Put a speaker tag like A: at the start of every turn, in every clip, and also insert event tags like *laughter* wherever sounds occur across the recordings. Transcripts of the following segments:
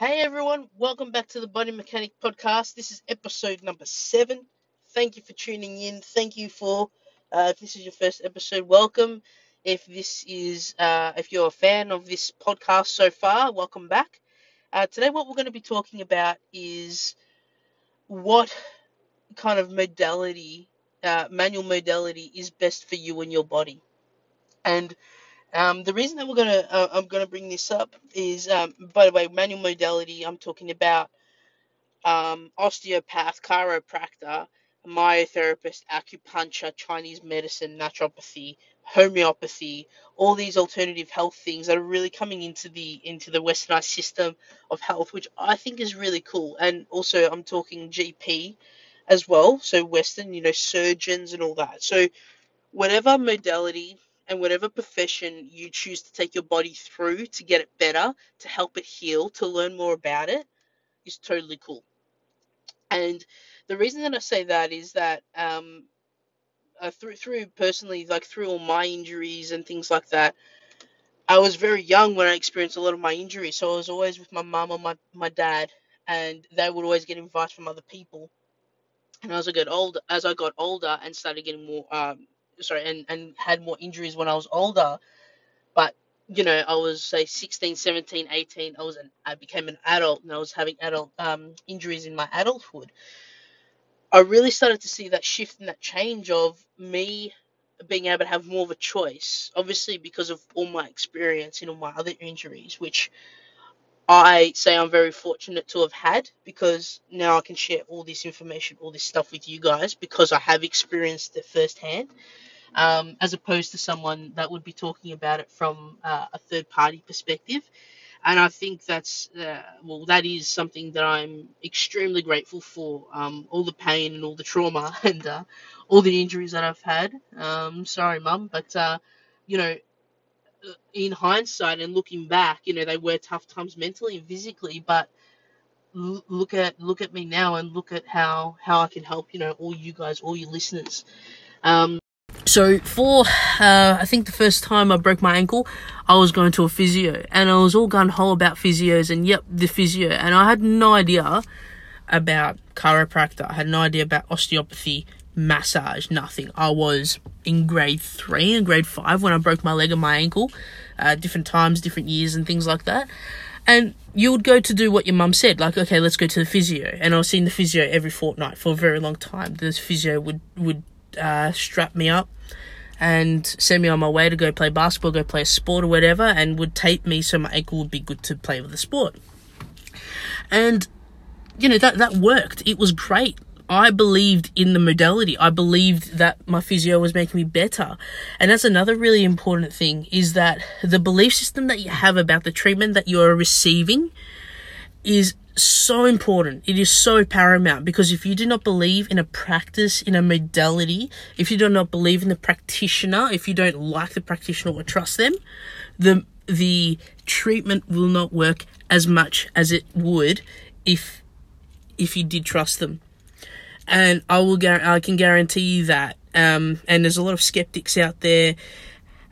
A: Hey everyone, welcome back to the Body Mechanic Podcast. This is episode number seven. Thank you for tuning in. Thank you for, uh, if this is your first episode, welcome. If this is, uh, if you're a fan of this podcast so far, welcome back. Uh, today, what we're going to be talking about is what kind of modality, uh, manual modality, is best for you and your body. And um, the reason that we're gonna uh, I'm gonna bring this up is, um, by the way, manual modality. I'm talking about um, osteopath, chiropractor, myotherapist, acupuncture, Chinese medicine, naturopathy, homeopathy, all these alternative health things that are really coming into the into the westernized system of health, which I think is really cool. And also, I'm talking GP as well, so Western, you know, surgeons and all that. So, whatever modality and whatever profession you choose to take your body through to get it better, to help it heal, to learn more about it, is totally cool. And the reason that I say that is that um, uh, through through personally, like through all my injuries and things like that, I was very young when I experienced a lot of my injuries. So I was always with my mum or my my dad, and they would always get advice from other people. And as I got older, as I got older and started getting more um, sorry, and, and had more injuries when I was older. But, you know, I was, say, 16, 17, 18. I was an, I became an adult and I was having adult um, injuries in my adulthood. I really started to see that shift and that change of me being able to have more of a choice. Obviously, because of all my experience and all my other injuries, which I say I'm very fortunate to have had because now I can share all this information, all this stuff with you guys because I have experienced it firsthand um, as opposed to someone that would be talking about it from uh, a third party perspective. And I think that's, uh, well, that is something that I'm extremely grateful for. Um, all the pain and all the trauma *laughs* and uh, all the injuries that I've had. Um, sorry, mum, but, uh, you know, in hindsight and looking back, you know, they were tough times mentally and physically, but look at look at me now and look at how how I can help you know all you guys all your listeners um, so for uh, I think the first time I broke my ankle, I was going to a physio, and I was all gun ho about physios, and yep, the physio, and I had no idea about chiropractor. I had no idea about osteopathy, massage, nothing. I was in grade three and grade five when I broke my leg and my ankle, uh, different times, different years, and things like that. And you would go to do what your mum said, like, okay, let's go to the physio. And I was seeing the physio every fortnight for a very long time. This physio would would uh, strap me up and send me on my way to go play basketball, go play a sport or whatever, and would tape me so my ankle would be good to play with the sport. And you know that that worked. It was great. I believed in the modality. I believed that my physio was making me better. And that's another really important thing is that the belief system that you have about the treatment that you're receiving is so important. It is so paramount because if you do not believe in a practice, in a modality, if you do not believe in the practitioner, if you don't like the practitioner or trust them, the the treatment will not work as much as it would if if you did trust them. And I will I can guarantee you that. Um, and there's a lot of skeptics out there.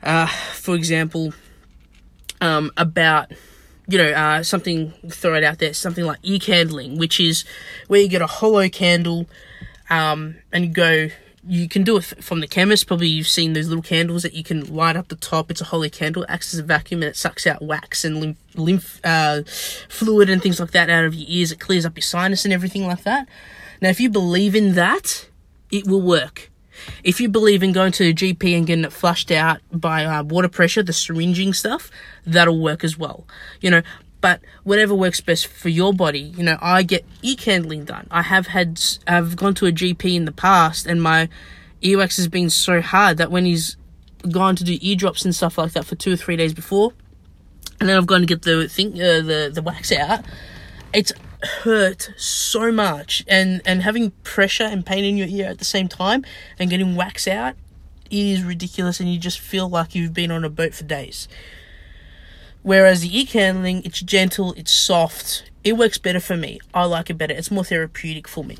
A: Uh, for example, um, about you know, uh, something, throw it out there, something like ear candling, which is where you get a hollow candle, um, and go, you can do it from the chemist. Probably you've seen those little candles that you can light up the top. It's a hollow candle, it acts as a vacuum, and it sucks out wax and lymph, lymph uh, fluid and things like that out of your ears. It clears up your sinus and everything like that. Now, if you believe in that, it will work. If you believe in going to a GP and getting it flushed out by uh, water pressure, the syringing stuff, that'll work as well. You know, but whatever works best for your body. You know, I get ear candling done. I have had, I've gone to a GP in the past, and my earwax has been so hard that when he's gone to do eardrops and stuff like that for two or three days before, and then I've gone to get the thing, uh, the the wax out, it's hurt so much and and having pressure and pain in your ear at the same time and getting wax out is ridiculous and you just feel like you've been on a boat for days. Whereas the ear candling it's gentle it's soft it works better for me. I like it better. It's more therapeutic for me.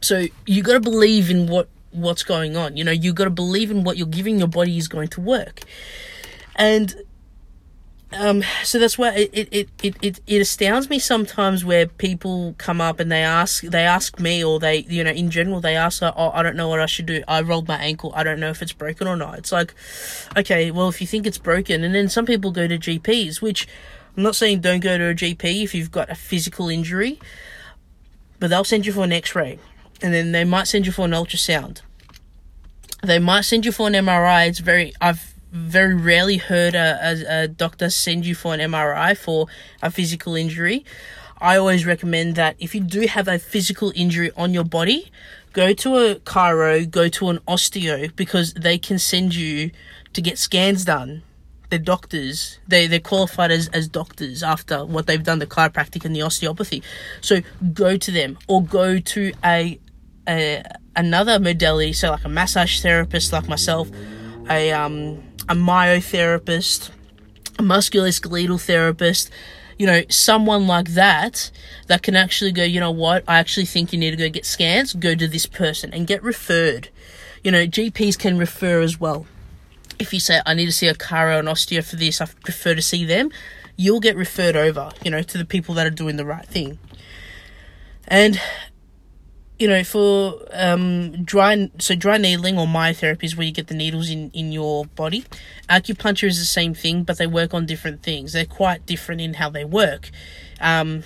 A: So you got to believe in what what's going on. You know you got to believe in what you're giving your body is going to work. And um, so that's why it, it, it, it, it astounds me sometimes where people come up and they ask they ask me or they you know in general they ask oh I don't know what I should do. I rolled my ankle. I don't know if it's broken or not. It's like okay well if you think it's broken and then some people go to GPs which I'm not saying don't go to a GP if you've got a physical injury but they'll send you for an X-ray and then they might send you for an ultrasound. They might send you for an MRI it's very I've very rarely heard a, a, a, doctor send you for an MRI for a physical injury. I always recommend that if you do have a physical injury on your body, go to a chiro, go to an osteo because they can send you to get scans done. They're doctors. They they're qualified as, as doctors after what they've done the chiropractic and the osteopathy. So go to them or go to a, a another modality, so like a massage therapist like myself, a um a myotherapist, a musculoskeletal therapist, you know, someone like that that can actually go, you know what, I actually think you need to go get scans, go to this person and get referred. You know, GPs can refer as well. If you say, I need to see a chiro and osteo for this, I prefer to see them, you'll get referred over, you know, to the people that are doing the right thing. And you know, for um, dry, so dry needling or myotherapy is where you get the needles in, in your body. Acupuncture is the same thing, but they work on different things. They're quite different in how they work. Um,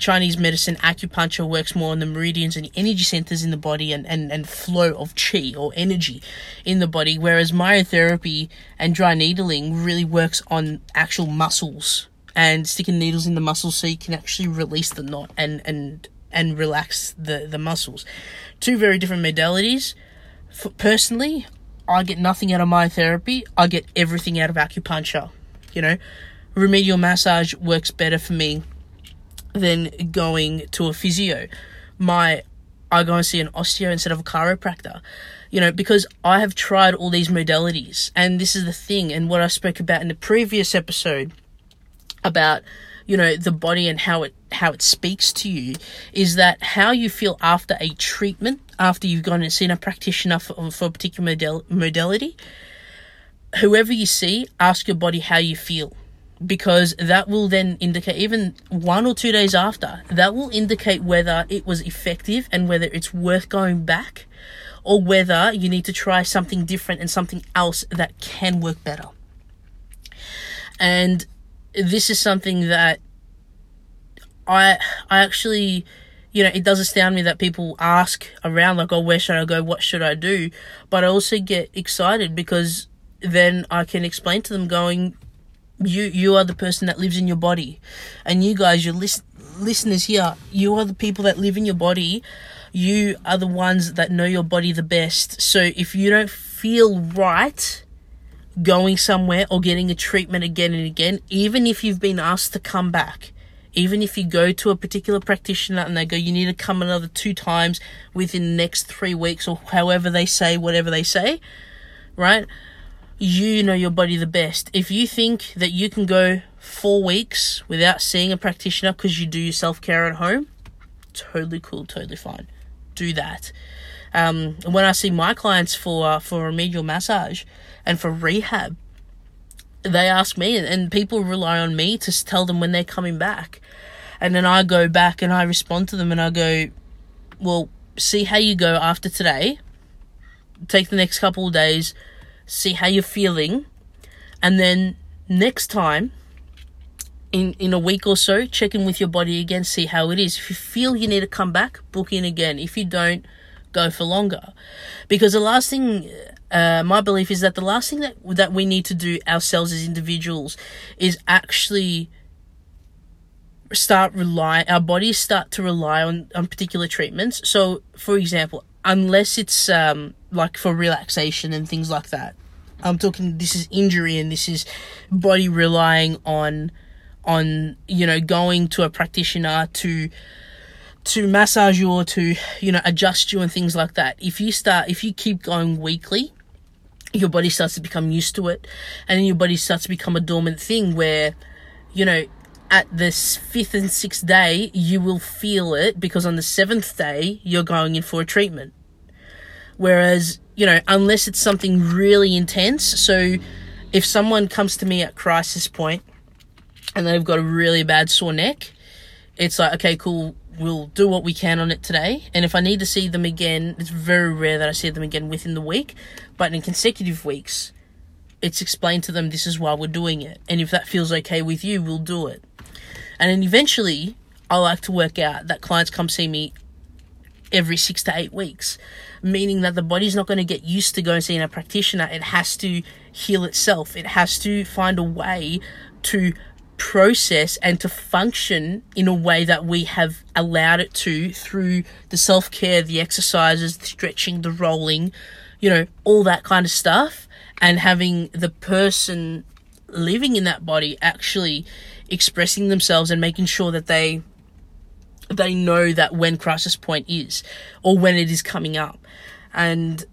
A: Chinese medicine, acupuncture works more on the meridians and energy centers in the body and, and, and flow of chi or energy in the body, whereas myotherapy and dry needling really works on actual muscles and sticking needles in the muscles so you can actually release the knot and, and and relax the, the muscles. Two very different modalities. For, personally, I get nothing out of myotherapy. I get everything out of acupuncture. You know, remedial massage works better for me than going to a physio. My I go and see an osteo instead of a chiropractor. You know, because I have tried all these modalities, and this is the thing, and what I spoke about in the previous episode about you know the body and how it how it speaks to you is that how you feel after a treatment after you've gone and seen a practitioner for, for a particular model, modality whoever you see ask your body how you feel. Because that will then indicate even one or two days after that will indicate whether it was effective and whether it's worth going back or whether you need to try something different and something else that can work better. And this is something that I I actually you know, it does astound me that people ask around like, oh, where should I go? What should I do? But I also get excited because then I can explain to them going, you you are the person that lives in your body, and you guys, your list, listeners here, you are the people that live in your body. You are the ones that know your body the best. So if you don't feel right going somewhere or getting a treatment again and again, even if you've been asked to come back, even if you go to a particular practitioner and they go, you need to come another two times within the next three weeks or however they say, whatever they say, right? You know your body the best. If you think that you can go four weeks without seeing a practitioner because you do your self care at home, totally cool, totally fine. Do that. Um, when I see my clients for uh, for remedial massage and for rehab, they ask me, and people rely on me to tell them when they're coming back, and then I go back and I respond to them and I go, well, see how you go after today. Take the next couple of days, see how you're feeling, and then next time in in a week or so, check in with your body again, see how it is. If you feel you need to come back, book in again. If you don't, go for longer. Because the last thing, uh, my belief is that the last thing that, that we need to do ourselves as individuals is actually start rely our bodies start to rely on on particular treatments. So for example unless it's um like for relaxation and things like that i'm talking this is injury and this is body relying on on you know going to a practitioner to to massage you or to you know adjust you and things like that if you start if you keep going weekly your body starts to become used to it. And then your body starts to become a dormant thing where you know at this fifth and sixth day you will feel it because on the seventh day you're going in for a treatment. Whereas you know unless it's something really intense so if someone comes to me at crisis point and they've got a really bad sore neck, it's like, okay, cool, we'll do what we can on it today. And if I need to see them again, it's very rare that I see them again within the week, but in consecutive weeks, it's explained to them this is why we're doing it. And if that feels okay with you, we'll do it. And then eventually, I like to work out that clients come see me every six to eight weeks, meaning that the body's not going to get used to going seeing a practitioner. It has to heal itself. It has to find a way to process and to function in a way that we have allowed it to through the self care, the exercises, the stretching, the rolling, you know, all that kind of stuff, and having the person living in that body actually expressing themselves and making sure that they they know that when crisis point is or when it is coming up. And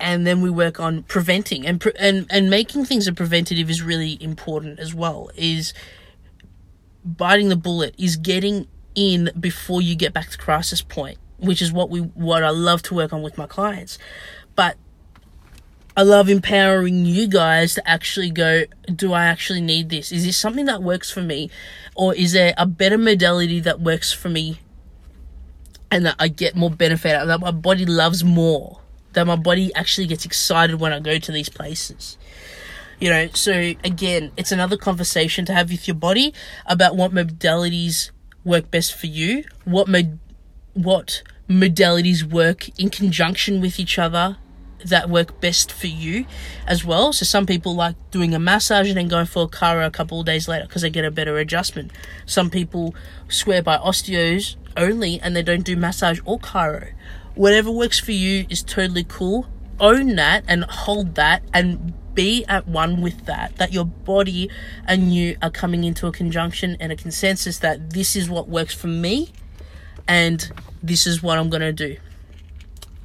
A: and then we work on preventing and and and making things a preventative is really important as well is biting the bullet is getting in before you get back to crisis point which is what we what I love to work on with my clients but I love empowering you guys to actually go, do I actually need this? Is this something that works for me? Or is there a better modality that works for me and that I get more benefit out of that my body loves more? That my body actually gets excited when I go to these places. You know, so again, it's another conversation to have with your body about what modalities work best for you, what mod- what modalities work in conjunction with each other that work best for you as well. So some people like doing a massage and then going for a chiro a couple of days later because they get a better adjustment. Some people swear by osteos only and they don't do massage or chiro. Whatever works for you is totally cool. Own that and hold that and be at one with that. That your body and you are coming into a conjunction and a consensus that this is what works for me and this is what I'm going to do.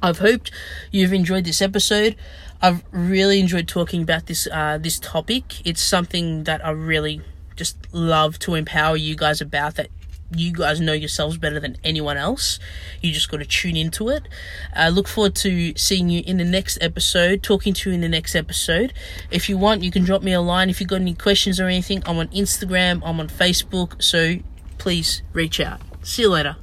A: I've hoped you've enjoyed this episode. I've really enjoyed talking about this uh, this topic. It's something that I really just love to empower you guys about. That you guys know yourselves better than anyone else. You just got to tune into it. I look forward to seeing you in the next episode, talking to you in the next episode. If you want, you can drop me a line. If you've got any questions or anything, I'm on Instagram, I'm on Facebook, so please reach out. See you later.